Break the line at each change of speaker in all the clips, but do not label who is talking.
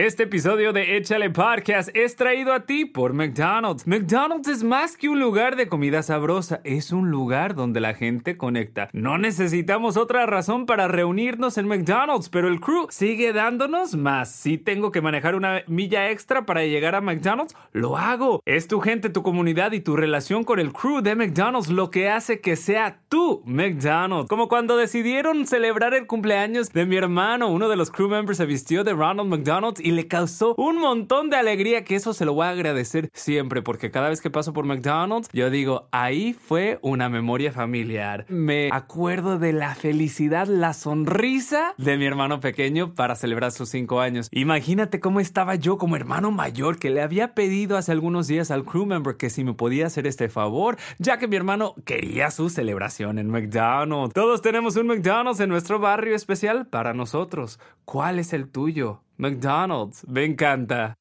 Este episodio de Échale Podcast es traído a ti por McDonald's. McDonald's es más que un lugar de comida sabrosa, es un lugar donde la gente conecta. No necesitamos otra razón para reunirnos en McDonald's, pero el crew sigue dándonos más. Si tengo que manejar una milla extra para llegar a McDonald's, lo hago. Es tu gente, tu comunidad y tu relación con el crew de McDonald's lo que hace que sea tu McDonald's. Como cuando decidieron celebrar el cumpleaños de mi hermano, uno de los crew members se vistió de Ronald McDonald y le causó un montón de alegría que eso se lo voy a agradecer siempre porque cada vez que paso por McDonald's yo digo, ahí fue una memoria familiar. Me acuerdo de la felicidad, la sonrisa de mi hermano pequeño para celebrar sus cinco años. Imagínate cómo estaba yo como hermano mayor que le había pedido hace algunos días al crew member que si me podía hacer este favor, ya que mi hermano quería su celebración en McDonald's. Todos tenemos un McDonald's en nuestro barrio especial para nosotros. ¿Cuál es el tuyo? McDonald's. Me encanta.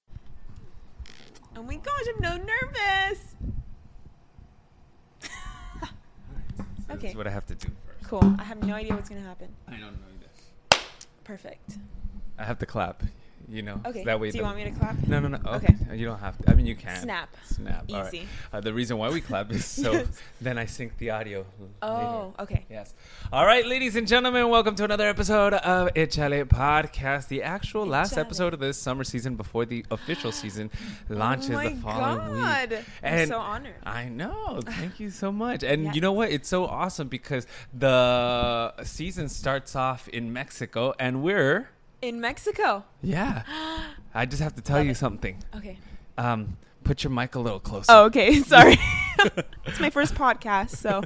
Oh my gosh, I'm no nervous. okay,
That's what I have to do first.
cool. I have no idea what's gonna happen.
I don't know this.
Perfect.
I have to clap. You know.
Okay.
That way.
Do you want me to clap?
No, no, no.
Okay.
Okay. You don't have to. I mean, you can.
Snap.
Snap. All right.
Easy.
Uh, the reason why we clap is so then I sync the audio.
Oh,
later.
okay.
Yes. All right, ladies and gentlemen, welcome to another episode of Echale Podcast, the actual last episode of this summer season before the official season launches
oh
the following
god.
week.
I'm so honored.
I know. Thank you so much. And
Yeah.
you know what? It's so awesome because the season starts off in Mexico and we're
In Mexico.
yeah. I just have to tell
Love
you
it.
something.
Okay.
Um, put your mic a little closer.
Oh, okay. Sorry. it's my first podcast, so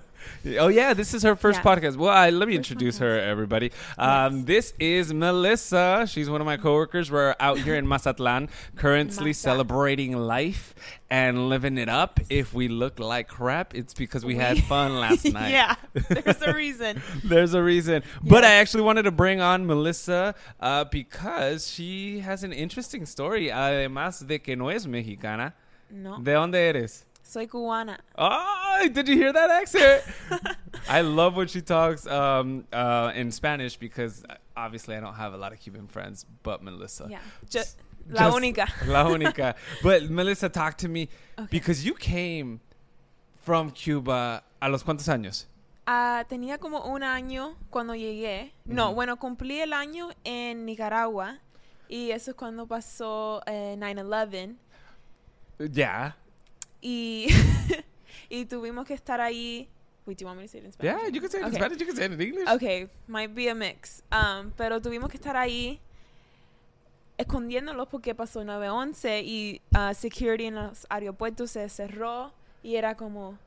Oh yeah, this is her first
Yeah.
podcast. Well, I, let me
First
introduce
podcast.
her, everybody. Um,
Yes.
This is Melissa. She's one of my coworkers. We're out here in Mazatlan, currently
Mazatlan.
celebrating life and living it up. If we look like crap, it's because we had fun last night.
yeah. There's a reason.
There's a reason. But I actually wanted to bring on Melissa uh, because she has an interesting story. Además de que no es mexicana.
No.
¿De dónde eres?
Soy cubana.
Oh, did you hear that accent? I love when she talks um, uh, in Spanish because uh, obviously I don't have a lot of Cuban friends, but Melissa.
Yeah. Just, la
Just-
única.
La única. But Melissa, talk to me
Okay.
because you came from Cuba a los cuántos años?
Ah, tenía como un año cuando llegué. No, bueno, cumplí el año en Nicaragua. Y eso es cuando pasó eh, 9-11.
Yeah.
Y, y tuvimos que estar ahí. Wait, do you want me to say it in Spanish?
Yeah, you can say it in. Spanish, you can say it in English.
Okay, might be a mix. Um, pero tuvimos que estar ahí escondiéndolos porque pasó 9-11 y ah, security en los aeropuertos se cerró y era como,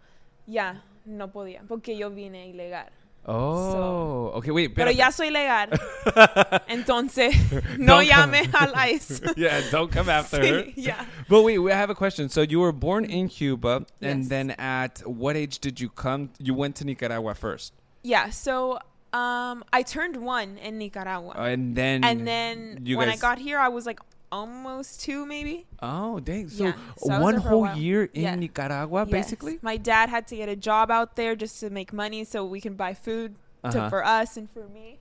ya, no podía porque yo vine ilegal.
Oh, okay, wait.
Pero ya soy legal. Entonces, no
Don't come-
llame al ICE.
yeah, don't come after her.
Yeah.
But wait, we have a question. So you were born in Cuba, and
Yes.
then at what age did you come? You went to Nicaragua first,
Yeah, so um, I turned one in Nicaragua.
and then
and then when I got here, I was like almost two, maybe.
oh dang, so,
Yeah, so
one
there for a
whole year in
Yeah.
Nicaragua,
Yes.
basically.
My dad had to get a job out there just to make money so we can buy food
Uh-huh.
for us and for me.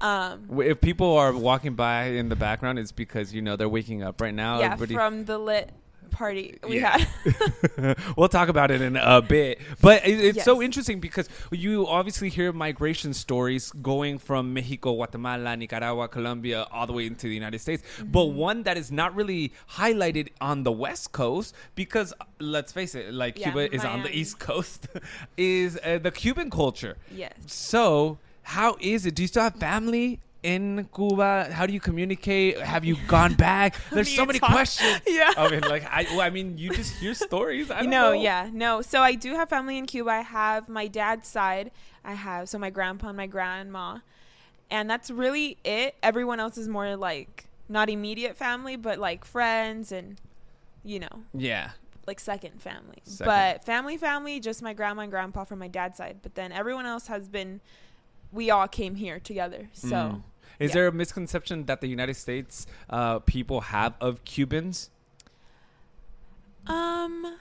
Um,
If people are walking by in the background, it's because you know they're waking up right now.
yeah,
Everybody-
from the lit party we
Yeah.
had.
we'll talk about it in a bit. But it, it's so interesting because you obviously hear migration stories going from Mexico, Guatemala, Nicaragua, Colombia, all the way into the United States. But
Mm-hmm.
one that is not really highlighted on the West Coast because, let's face it, like
Yeah,
Cuba is on the East Coast, is uh, the Cuban culture.
yes.
So, how is it? Do you still have family in Cuba? How do you communicate? Have you gone back? There's so many
talk?
questions.
Yeah.
I mean, like, I, well, I mean, you just hear stories. I don't
no,
know.
yeah, no. So I do have family in Cuba. I have my dad's side. I have so my grandpa and my grandma, and that's really it. Everyone else is more like not immediate family, but like friends and you know,
Yeah.
like second family.
Second.
But family, family, just my grandma and grandpa from my dad's side. But then everyone else has been. We all came here together. So
Mm. Is
yeah.
there a misconception that the United States uh, people have of Cubans?
um,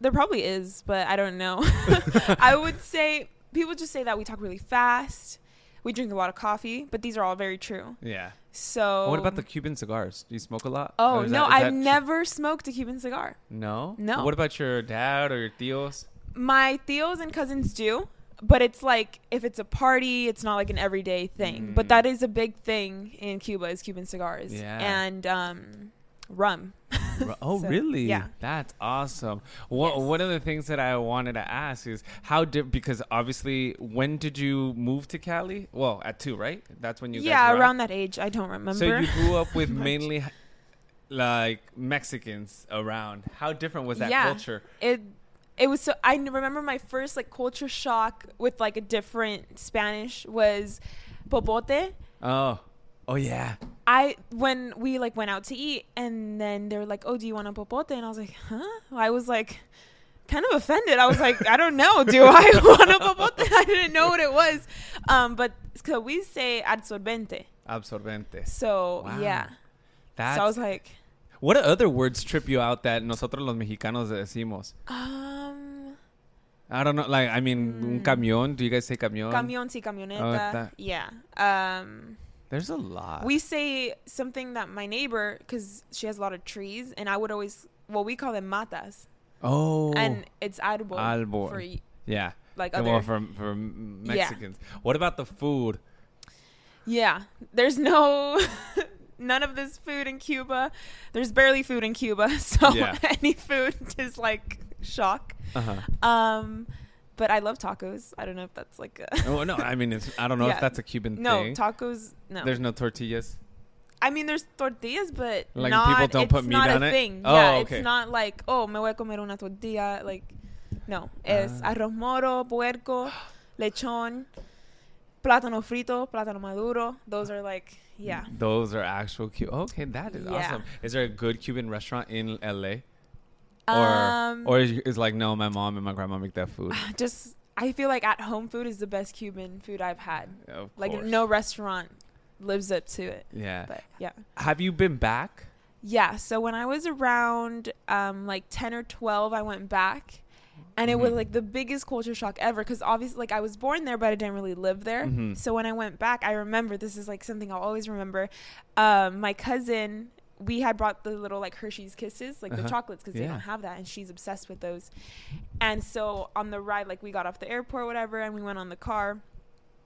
there probably is, but I don't know. I would say people just say that we talk really fast. We drink a lot of coffee, but these are all very true.
Yeah.
So
what about the Cuban cigars? Do you smoke a lot?
Oh no,
that-
I've never smoked a Cuban cigar.
No.
No.
What about your dad or your tios?
My tios and cousins do, but it's like if it's a party, it's not like an everyday thing.
Mm.
But that is a big thing in Cuba is Cuban cigars
Yeah.
and um, rum.
Oh,
So,
really?
yeah.
That's awesome. One,
Yes.
one of the things that I wanted to ask is how did because obviously when did you move to Cali? Well, at two, right? That's when you
yeah, around that age, I don't remember.
So you grew up with mainly like Mexicans around. How different was that
Yeah.
culture?
it it was so I remember my first like culture shock with like a different Spanish was popote.
Oh, oh yeah.
I when we like went out to eat and then they were like, "Oh, do you want a popote?" And I was like, "Huh?" I was like kind of offended. I was like, "I don't know. Do I want a popote?" I didn't know what it was. Um, but so we say absorbente.
Absorbente.
So
Wow.
yeah.
That's,
so I was like,
what other words trip you out that nosotros los mexicanos decimos?
um,
I don't know. Like, I mean, un
Mm.
camión. Do you guys say camión?
camión sí camioneta.
that-
yeah. Um.
There's a lot.
We say something that my neighbor, because she has a lot of trees, and I would always, well, we call them matas,
oh.
and it's árbol
Árbol.
for
yeah.
like
Well,
other.
for, for
Yeah.
Mexicans. What about the food?
yeah, there's no, none of this food in Cuba. There's barely food in Cuba, so
Yeah.
any food is like shock.
Uh-huh.
Um, but I love tacos. I don't know if that's like a
oh no, I mean, it's, I don't know if that's a Cuban
no
thing.
No tacos. No,
There's no tortillas.
I mean, there's tortillas, but
Like,
not,
people don't put meat on
a
it?
thing.
Oh,
yeah,
okay.
it's not like oh, me voy a comer una tortilla. Like, no, it's
Ah.
arroz moro, puerco, lechón, plátano frito, plátano maduro. Those are like, yeah.
Those are actual Cuban. Okay, that is
Yeah.
awesome. Is there a good Cuban restaurant in LA? Or
Um,
or is like no, my mom and my grandma make that food.
just I feel like at home food is the best Cuban food I've had.
Of
Like
course.
no restaurant lives up to it.
Yeah.
But yeah.
Have you been back?
Yeah, so when I was around um, like 10 or 12, I went back. And it was
Mhm.
like the biggest culture shock ever because obviously, like, I was born there, but I didn't really live there.
Mhm.
So when I went back, I remember this is like something I'll always remember. Um, my cousin, we had brought the little like Hershey's Kisses, like
Uh-huh.
the chocolates, because they don't have that, and she's obsessed with those. And so on the ride, like, we got off the airport, whatever, and we went on the car.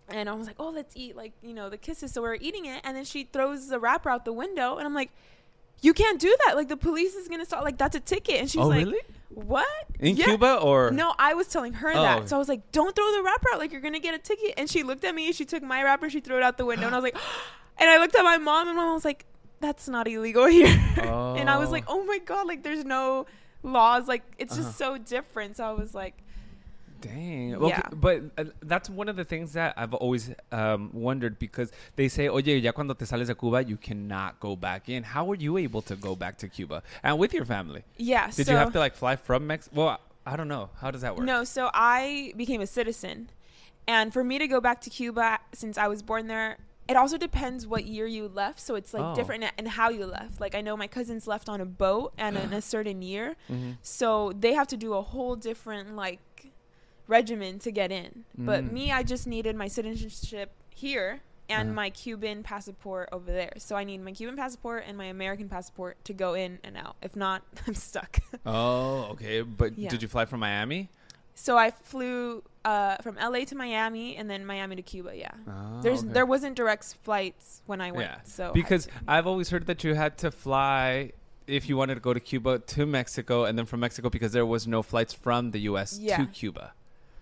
And I was like, oh, let's eat, like, you know, the kisses. So we are eating it. And then she throws the wrapper out the window. And I'm like, you can't do that. Like, the police is going to stop. Like, that's a ticket. And she's
oh,
like,
really?
What?
In
Yeah.
Cuba or
No, I was telling her
Oh.
that. So I was like, don't throw the wrapper out. Like, you're going to get a ticket. And she looked at me. She took my wrapper. She threw it out the window. And I was like, and I looked at my mom. And my mom was like, that's not illegal here. and I was
Oh.
like, oh my God. Like, there's no laws. Like, it's
Uh-huh.
just so different. So I was like,
Dang. Okay,
Yeah.
But uh, that's one of the things that I've always um, wondered because they say, oye, ya cuando te sales de Cuba, you cannot go back in. How were you able to go back to Cuba and with your family?
yeah.
Did
so,
you have to like fly from Mexico? Well, I don't know. How does that work?
No, so I became a citizen. And for me to go back to Cuba, since I was born there, it also depends what year you left. So it's like
Oh.
different and how you left. Like I know my cousins left on a boat and in a certain year.
Mhm.
So they have to do a whole different like regimen to get in. But
Mm.
me, I just needed my citizenship here and my Cuban passport over there. So I need my Cuban passport and my American passport to go in and out. If not, I'm stuck.
Oh, okay. But
Yeah.
did you fly from Miami?
So I flew uh, from LA to Miami and then Miami to Cuba. Yeah,
Oh,
there's
okay.
there wasn't direct flights when I went.
Yeah.
So
because I've always heard that you had to fly if you wanted to go to Cuba to Mexico and then from Mexico because there was no flights from the U.S.
Yeah.
to Cuba.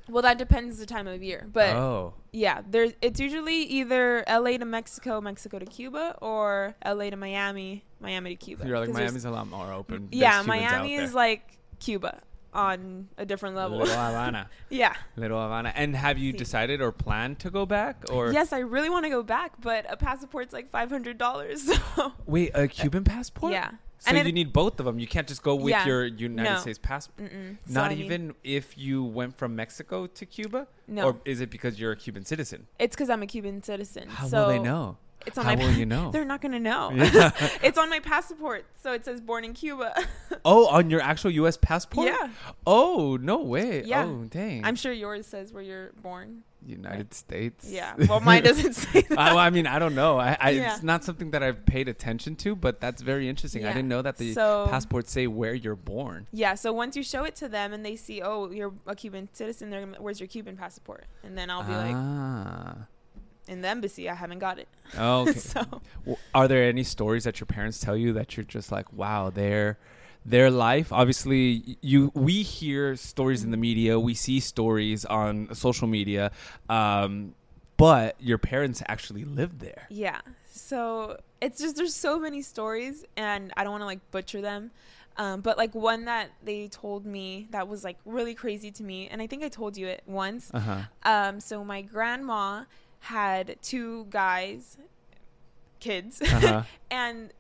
Well, that depends the time of year, but
oh,
yeah, there's it's usually either LA to Mexico, Mexico to Cuba, or LA to Miami, Miami to Cuba.
you're like Miami's a lot more open.
Yeah,
There's Cubans out
Miami is like Cuba. on a different level.
Little Havana.
yeah.
Little Havana. And have you decided or planned to go back? Or
Yes, I really want to go back, but a passport's like five hundred dollars. So
Wait, a Cuban passport?
yeah.
So you need both of them. You can't just go with
Yeah.
your United
No.
States passport.
Mm-mm. So
Not
I need-
even if you went from Mexico to Cuba?
No.
Or is it because you're a Cuban citizen?
It's because I'm a Cuban citizen.
How
so
will they know?
It's on
How
my
will you know?
They're not gonna know.
Yeah.
it's on my passport, so it says born in Cuba.
Oh, on your actual U.S. passport?
Yeah.
Oh, no way.
Yeah.
Oh, dang.
I'm sure yours says where you're born.
United States.
Yeah. Well, mine doesn't say that.
I, I mean, I don't know. I, I,
Yeah.
It's not something that I've paid attention to, but that's very interesting. I didn't know that the
So-
passports say where you're born.
Yeah, so once you show it to them and they see, oh, you're a Cuban citizen, they're gonna, where's your Cuban passport? And then I'll be like,
ah.
in the embassy, I haven't got it.
Oh, okay.
so
Well, are there any stories that your parents tell you that you're just like, wow, their their life? Obviously, you we hear stories in the media, we see stories on social media, um, but your parents actually lived there.
yeah, so it's just there's so many stories, and I don't want to like butcher them. Um, but like one that they told me that was like really crazy to me, and I think I told you it once.
Uh huh.
Um, so my grandma had two guys, kids,
Uh-huh.
and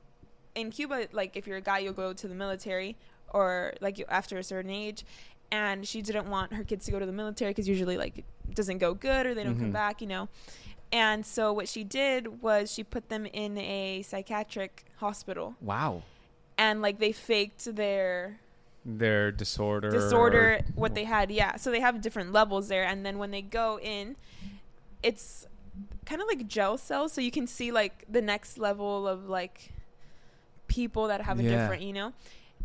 in Cuba, like if you're a guy, you'll go to the military, or like you, after a certain age. And she didn't want her kids to go to the military because usually like it doesn't go good or they don't
Mhm.
come back, you know. And so what she did was she put them in a psychiatric hospital,
Wow.
and like they faked their
Their disorder.
disorder
or-
what they had yeah so they have different levels there and then when they go in it's kind of like gel cells so you can see like the next level of like people that have a
Yeah.
different you know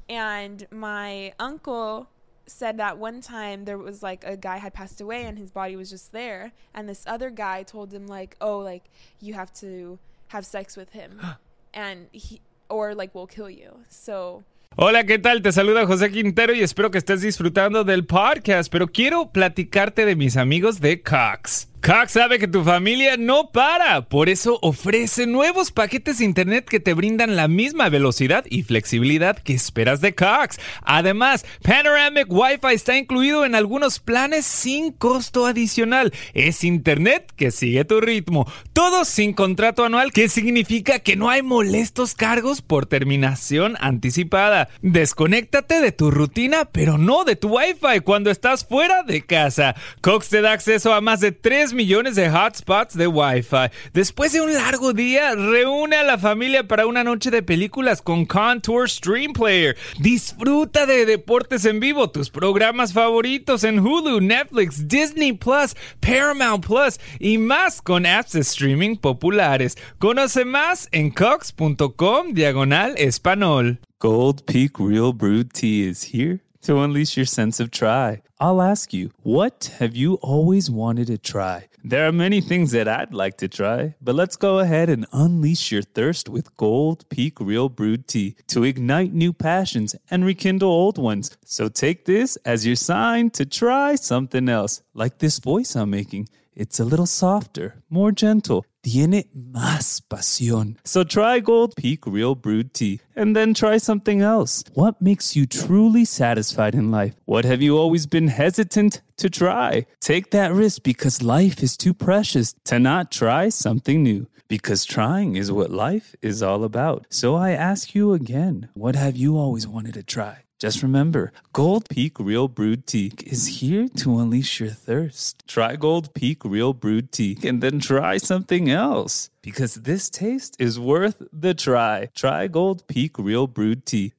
and my uncle said that one time there was like a guy had passed away and his body was just there and this other guy told him like oh like you have to have sex with him and he or like we'll kill you so
Hola, ¿qué tal? Te saluda José Quintero y espero que estés disfrutando del podcast, pero quiero platicarte de mis amigos de Cox. Cox sabe que tu familia no para, por eso ofrece nuevos paquetes de internet que te brindan la misma velocidad y flexibilidad que esperas de Cox. Además, Panoramic Wi-Fi está incluido en algunos planes sin costo adicional. Es internet que sigue tu ritmo, todo sin contrato anual, que significa que no hay molestos cargos por terminación anticipada. Desconéctate de tu rutina, pero no de tu Wi-Fi cuando estás fuera de casa. Cox te da acceso a más de 3 millones de hotspots de Wi-Fi. Después de un largo día, reúne a la familia para una noche de películas con Contour Stream Player. Disfruta de deportes en vivo, tus programas favoritos en Hulu, Netflix, Disney Plus, Paramount Plus y más con apps de streaming populares. Conoce más en cox.com diagonal español.
Gold Peak Real Brewed Tea is here to unleash your sense of try. I'll ask you, what have you always wanted to try? There are many things that I'd like to try, but let's go ahead and unleash your thirst with Gold Peak Real Brewed Tea to ignite new passions and rekindle old ones. So take this as your sign to try something else, like this voice I'm making. It's a little softer, more gentle. Tiene más pasión. So try Gold Peak Real Brewed Tea and then try something else. What makes you truly satisfied in life? What have you always been hesitant to try? Take that risk because life is too precious to not try something new. Because trying is what life is all about. So I ask you again, what have you always wanted to try? Just remember, Gold Peak Real Brewed Tea is here to unleash your thirst. Try Gold Peak Real Brewed Tea and then try something else because this taste is worth the try. Try Gold Peak Real Brewed Tea.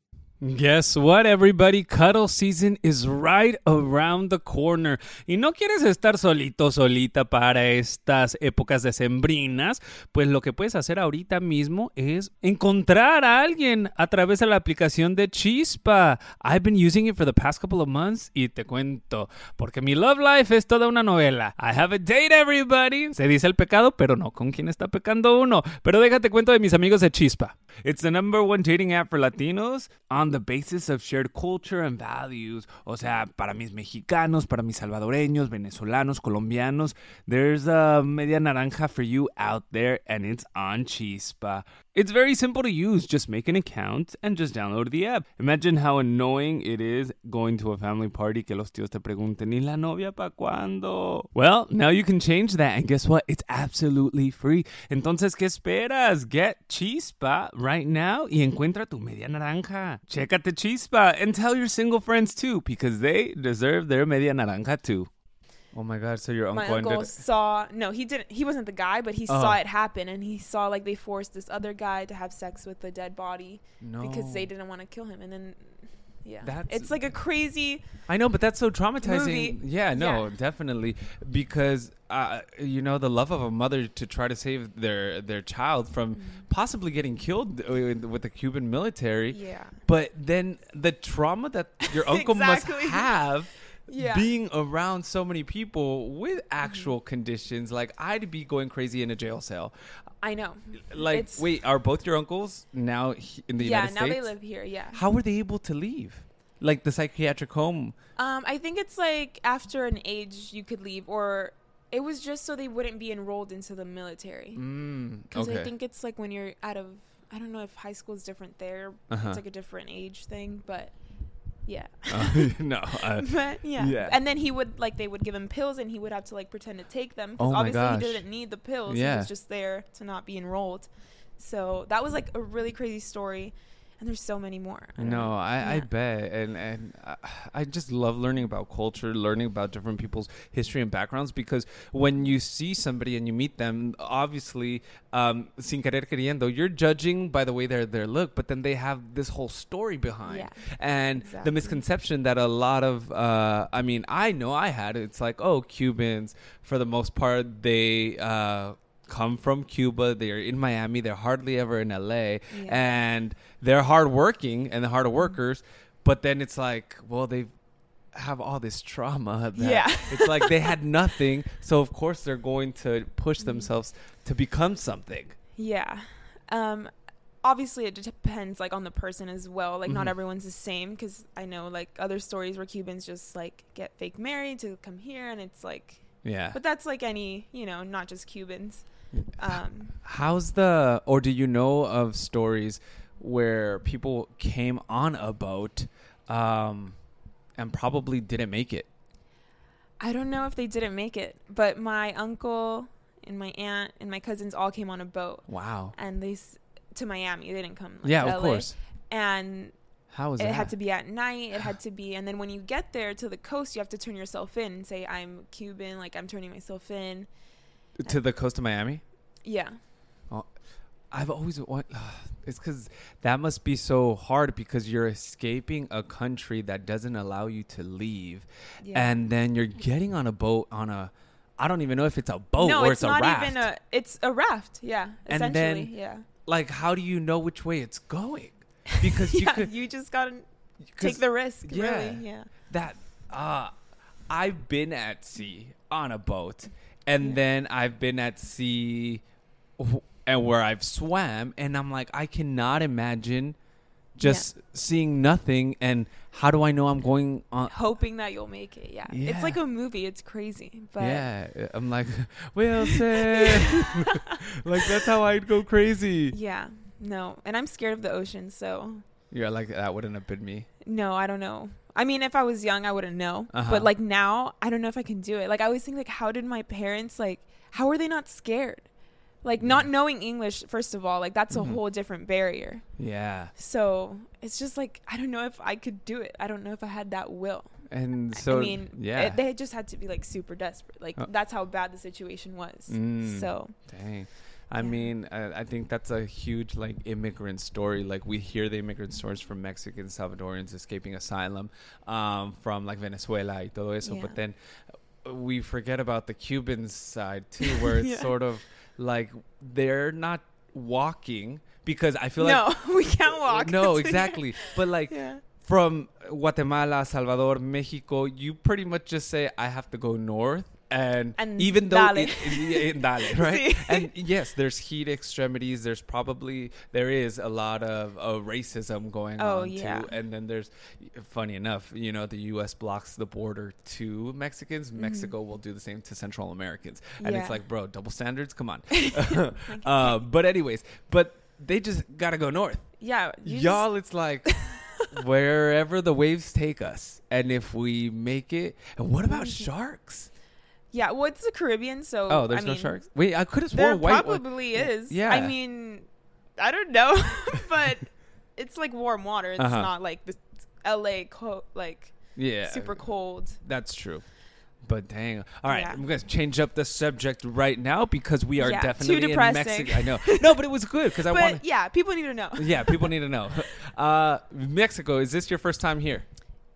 Guess what, everybody? Cuddle season is right around the corner. Y no quieres estar solito, solita para estas épocas decembrinas, pues lo que puedes hacer ahorita mismo es encontrar a alguien a través de la aplicación de Chispa. I've been using it for the past couple of months y te cuento, porque mi love life es toda una novela. I have a date, everybody. Se dice el pecado, pero no con quién está pecando uno. Pero déjate cuento de mis amigos de Chispa. It's the number one dating app for Latinos on the basis of shared culture and values. O sea, para mis mexicanos, para mis salvadoreños, venezolanos, colombianos, there's a media naranja for you out there and it's on Chispa. It's very simple to use. Just make an account and just download the app. Imagine how annoying it is going to a family party que los tíos te pregunten, ¿y la novia pa' cuándo? Well, now you can change that, and guess what? It's absolutely free. Entonces, ¿qué esperas? Get Chispa right now y encuentra tu media naranja. Chécate Chispa and tell your single friends too, because they deserve their media naranja too. Oh my god, so your
My
uncle
uncle saw no, he didn't. He wasn't the guy, but he
Oh.
saw it happen, and he saw like they forced this other guy to have sex with the dead body
no.
because they didn't want to kill him, and then yeah,
That's-
it's like a crazy.
I know, but that's so traumatizing.
Movie.
Yeah, no,
Yeah.
definitely because uh, you know the love of a mother to try to save their their child from
Mm-hmm.
possibly getting killed with, with the Cuban military.
Yeah,
But then the trauma that your uncle
Exactly.
must have
yeah,
being around so many people with actual conditions, like I'd be going crazy in a jail cell.
I know.
Like,
It's-
wait, are both your uncles now in the
yeah,
United
now
States?
they live here. Yeah.
How were they able to leave? Like the psychiatric home?
Um, I think it's like after an age you could leave, or it was just so they wouldn't be enrolled into the military.
Mm,
Because
okay.
I think it's like when you're out of, I don't know if high school is different there.
Uh-huh.
It's like a different age thing, but yeah.
Uh, no.
But yeah.
Yeah.
And then he would like they would give him pills and he would have to like pretend to take them because
Oh
obviously
gosh.
he didn't need the pills.
Yeah.
He was just there to not be enrolled. So that was like a really crazy story. And there's so many more. I
no. I, I bet, and and I, I just love learning about culture, learning about different people's history and backgrounds. Because when you see somebody and you meet them, obviously, um, sin querer queriendo, you're judging by the way they they look, but then they have this whole story behind,
Yeah,
and the misconception that a lot of, uh, I mean, I know I had. It's like, oh, Cubans, for the most part, they. Uh, come from Cuba they're in Miami they're hardly ever in LA and they're hardworking and they're hard workers, but then it's like, well, they have all this trauma. That
Yeah.
it's like they had nothing, so of course they're going to push themselves to become something.
Yeah. Um obviously it depends like on the person as well. Like not
Mhm.
everyone's the same cuz I know like other stories where Cubans just like get fake married to come here and it's like
Yeah.
but that's like any, you know, not just Cubans. Um
How's the or do you know of stories where people came on a boat um and probably didn't make it?
I don't know if they didn't make it, but my uncle and my aunt and my cousins all came on a boat
Wow.
and they s- to Miami. They didn't come like,
yeah, of
LA.
course.
And
How was
it
that?
had to be at night. It had to be, and then when you get there to the coast, you have to turn yourself in and say, "I'm Cuban." Like I'm turning myself in.
To the coast of Miami?
Yeah,
I've always want. It's because that must be so hard because you're escaping a country that doesn't allow you to leave,
yeah.
and then you're getting on a boat on a. I don't even know if it's a boat
no,
or
it's,
it's, a
not
raft.
even a. It's a raft. Yeah,
And
essentially.
then-
yeah.
like, how do you know which way it's going? Because you could
you just gotta take the risk.
yeah.
Really. Yeah.
that. Uh, I've been at sea on a boat, and
Yeah.
then I've been at sea, and where I've swam, and I'm like, I cannot imagine just seeing nothing. And how do I know I'm going on?
Hoping that you'll make it. Yeah.
Yeah.
It's like a movie. It's crazy. But
yeah, I'm like Wilson. like that's how I'd go crazy.
Yeah. No, and I'm scared of the ocean, so
You're like that wouldn't have been me.
No, I don't know. I mean, if I was young, I wouldn't know.
Uh-huh.
But like now, I don't know if I can do it. Like I always think, like, how did my parents like? How were they not scared? Like not knowing English, first of all, like that's
Mhm.
a whole different barrier.
Yeah,
So it's just like I don't know if I could do it. I don't know if I had that will.
and so
I mean,
yeah,
it, they just had to be like super desperate. Like
Uh.
that's how bad the situation was.
Mm.
So
Dang. I mean, I, I think that's a huge like immigrant story. Like we hear the immigrant stories from Mexicans, Salvadorians escaping asylum um, from like Venezuela y todo eso.
Yeah.
But then uh, we forget about the Cuban side too, where it's
Yeah.
sort of like they're not walking because I feel like
no, we can't walk.
no, exactly. But like
yeah.
from Guatemala, Salvador, Mexico, you pretty much just say I have to go north. And,
And
even though
dale.
it, it, it- dale, right? And yes, there's heat extremities. There's probably there is a lot of uh, racism going
Oh,
on
yeah.
too. And then there's, funny enough, you know, the U.S. blocks the border to Mexicans. Mexico will do the same to Central Americans, and
Mm-hmm. Yeah.
it's like, bro, double standards. Come on. uh, but anyways, but they just gotta go north.
Yeah, you just-
Y'all, it's like wherever the waves take us, and if we make it, and what about sharks?
Yeah. Well, it's the Caribbean, so
Oh, there's
I
no
mean,
sharks. Wait, I could have
There
sworn white.
probably is.
Yeah.
I mean, I don't know, but it's like warm water. It's
Uh-huh.
not like the L.A. Co- like
yeah,
super cold.
That's true. But dang. All right,
Yeah.
I'm going to change up the subject right now because we are
Yeah,
definitely in. Mexico. I know. No, but it was good because I want
yeah, people need to know.
Yeah, people need to know. Uh, Mexico, is this your first time here?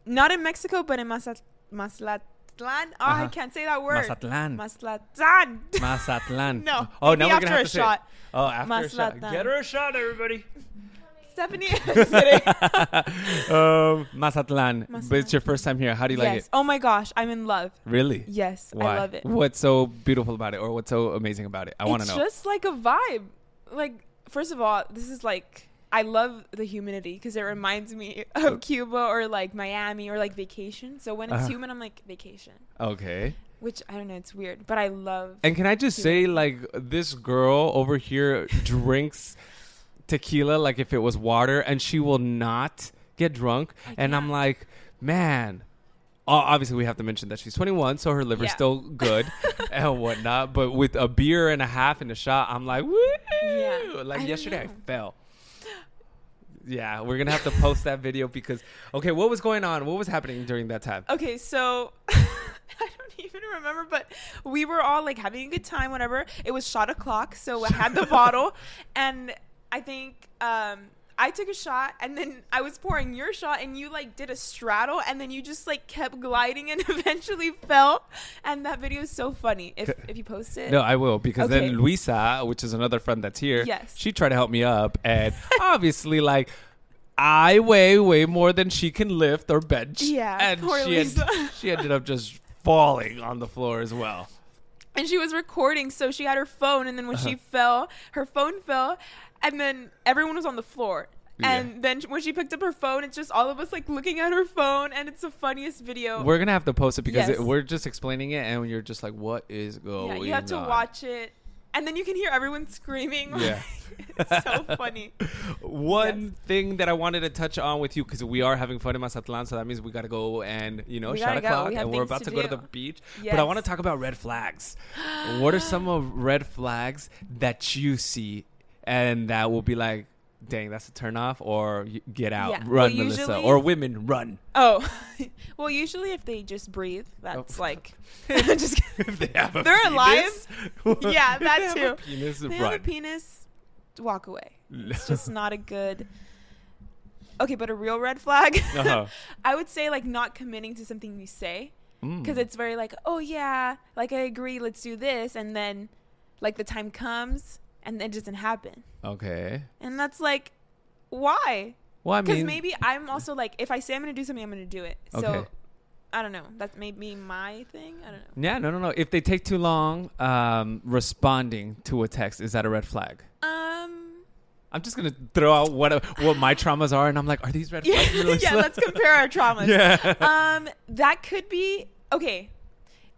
Not in Mexico, but in Mazat- Mazatlan. Oh, I
Uh-huh.
can't say that word.
Mazatlan.
Mazatlan.
Mazatlan.
No,
Oh, now we're gonna have to say. It. Oh, after a shot. Get her a shot, everybody.
Stephanie.
Um, Mazatlan. But it's your first time here. How do you
yes.
like it?
Oh my gosh, I'm in love.
Really?
Yes,
Why?
I love it.
What's so beautiful about it, or what's so amazing about it? I want to know.
It's just like a vibe. Like, first of all, this is like I love the humidity because it reminds me of Cuba or like Miami or like vacation. So when it's
Uh-huh.
humid, I'm like vacation,
okay.
which I don't know, it's weird, but I love.
And can I just say, like, this girl over here drinks tequila like if it was water, and she will not get drunk. And I'm like, man. Obviously, we have to mention that she's 21, so her liver's
Yeah.
still good and whatnot. But with a beer and a half and a shot, I'm like, woo!
Yeah.
Like
I
yesterday, I fell. Yeah, we're gonna have to post that video because okay, what was going on? What was happening during that time?
Okay, so I don't even remember, but we were all like having a good time. Whatever. It was shot o'clock, so I had the bottle, and I think um, I took a shot, and then I was pouring your shot, and you like did a straddle, and then you just like kept gliding, and eventually fell. And that video is so funny. If if you post it,
No, I will because
Okay.
then Luisa, which is another friend that's here,
Yes.
she tried to help me up, and obviously, like, I weigh way more than she can lift or bench.
Yeah,
and she had- she ended up just falling on the floor as well.
And she was recording, so she had her phone, and then when
Uh-huh.
she fell, her phone fell, and then everyone was on the floor.
Yeah.
And then when she picked up her phone, it's just all of us like looking at her phone, and it's the funniest video.
We're gonna have to post it because
Yes.
it, we're just explaining it, and you're just like, "What is going
yeah,
on?"
you have to watch it, and then you can hear everyone screaming.
Yeah.
it's so funny.
One
Yes.
thing that I wanted to touch on with you because we are having fun in Mazatlan, so that means we got to go and you know
We
shot
go.
o'clock,
We
and we're about to,
to
go to the beach. But I want to talk about red flags. what are some of red flags that you see and that will be like, dang, that's a turnoff, or get out,
Yeah.
run,
Well,
Melissa,
usually-
or women run.
Oh, well, usually if they just breathe, that's like just
if they have a
They're
penis,
Yeah,
if
that
they have a
too.
penis,
they have a penis, walk away. It's just not a good. Okay, but a real red flag.
Uh-huh.
I would say like not committing to something you say
Mm.
because it's very like, oh yeah, like I agree, let's do this, and then like the time comes and it doesn't happen,
okay.
and that's like, why?
Well, I
Because
mean,
maybe I'm also like, if I say I'm gonna do something, I'm gonna do it. So
Okay.
I don't know. That's maybe my thing. I don't know.
yeah, no, no, no. If they take too long um, responding to a text, is that a red flag?
Um.
I'm just gonna throw out what what my traumas are, and I'm like, are these red
Yeah,
flags? Melissa?
yeah. Let's compare our traumas.
Yeah.
Um, that could be okay.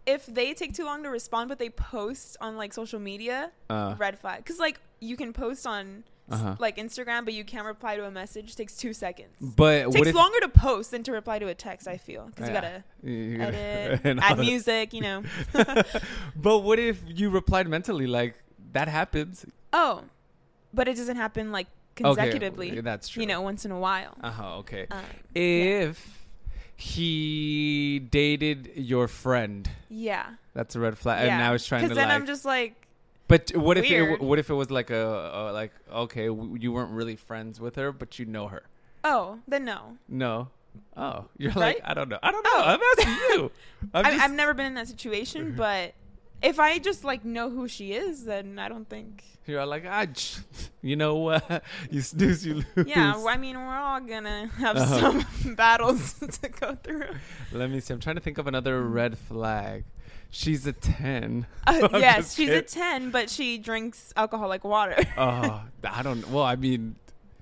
If they take too long to respond, but they post on like social media,
Uh.
red flag. Because like you can post on
Uh-huh.
like Instagram, but you can't reply to a message. takes two seconds.
But what
takes
if
longer to post than to reply to a text. I feel because
Yeah.
you gotta edit, add music. You know.
but what if you replied mentally? Like that happens.
oh, but it doesn't happen like consecutively.
Okay, that's true.
You know, once in a while.
Uh huh. Okay.
Um,
if he dated your friend,
yeah.
that's a red flag.
yeah.
And now he's trying to Because
then
like.
I'm just like,
but what if it, what if it was like a, a like okay w- you weren't really friends with her but you know her
oh, then no.
no oh you're
Right?
like I don't know I don't know
Oh.
I'm asking you I'm
I, I've never been in that situation, but if I just like know who she is, then I don't think.
You're like, ah, you know what? you snooze, you lose.
Yeah, well, I mean, we're all gonna have
Uh-huh.
some battles to go through.
Let me see. I'm trying to think of another red flag. She's a 10.
Uh, yes, she's a ten, but she drinks alcohol like water.
Oh, I don't. Well, I mean,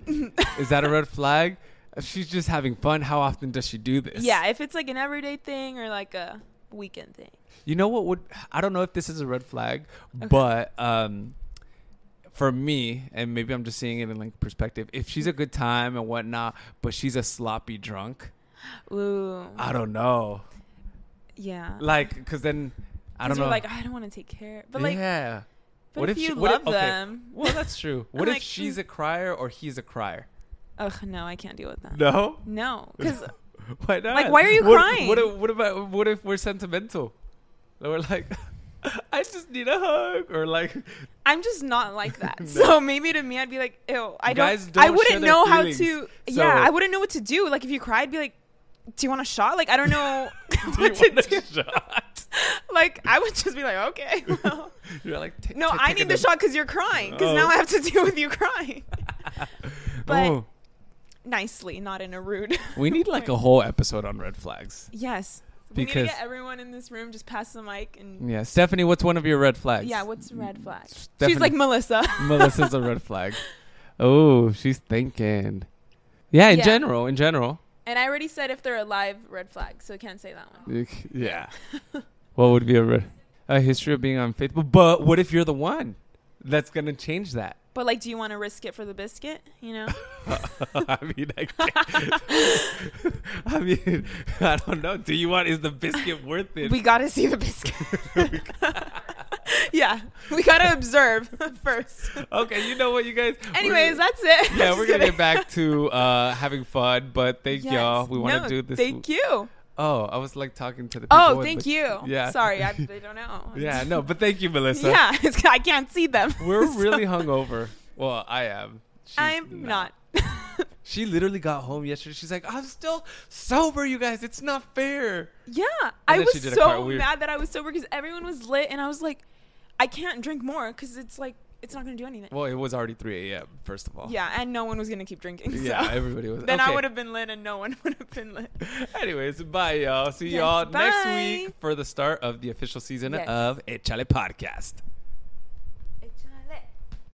is that a red flag? If She's just having fun. How often does she do this?
yeah, if it's like an everyday thing or like a weekend thing.
You know what would? I don't know if this is a red flag, but um, for me, and maybe I'm just seeing it in like perspective. If she's a good time and whatnot, but she's a sloppy drunk,
Ooh.
I don't know.
yeah.
Like, because then I don't know.
like I don't want to take care. But like,
yeah.
but what if,
she-
you
what
love
if- okay,
them,
Well, that's true. What if
like,
she's a crier or he's a crier?
ugh, no, I can't deal with that.
No.
No, because
Why not?
Like, why are you
What-
crying?
What, if- what about what if we're sentimental? And We're like, I just need a hug, or like,
I'm just not like that.
No.
So maybe to me, I'd be like, ew. I don't.
Guys don't share
wouldn't know how
feelings.
to.
So-
yeah, I wouldn't know what to do. Like if you cried, be like, do you want a shot? Like I don't know
do you
what to do.
shot?
Like I would just be like, okay. Well.
You're like, "Ta-
No, I need the shot because you're crying. Because
Oh.
now I have to deal with you crying. but
Oh,
nicely, not in a rude.
we need like a whole episode on red flags.
yes. We need to get everyone in this room just pass the mic and.
Yeah, Stephanie, what's one of your red flags?
Yeah, what's red flag?
Stephanie-
She's like Melissa.
Melissa's a red flag. Oh, she's thinking. Yeah, in
Yeah.
general, in general.
and I already said if they're alive, red flag, so can't say that one.
Yeah. what would be a red? A history of being unfaithful. But what if you're the one that's gonna change that?
But like, do you want to risk it for the biscuit? You know?
I mean, I, I mean, I don't know. Do you want? Is the biscuit worth it?
we gotta see the biscuit. yeah, we gotta observe first.
okay, you know what, you guys.
Anyways,
gonna-
that's it.
yeah, we're gonna
kidding.
get back to uh, having fun, but thank
Yes.
y'all. We want to
No,
do this.
Thank you.
Oh, I was like talking to the oh, people.
Oh, thank you.
Yeah.
Sorry, I, don't know.
Yeah, no, but thank you, Melissa.
Yeah, it's, I can't see them.
We're
So-
really hungover. Well, I am. She's
I'm not.
She literally got home yesterday. She's like, I'm still sober, you guys. It's not fair.
Yeah, I was
she did a
so mad that I was sober because everyone was lit, and I was like, I can't drink more because it's like it's not gonna do anything.
Well, it was already 3 a.m., first of all.
yeah, and no one was gonna keep drinking.
Yeah, everybody was.
then I would have been lit, and no one would have been lit.
Anyways, bye, y'all. See
Yes,
y'all next week for the start of the official season
Yes.
of Echale Podcast.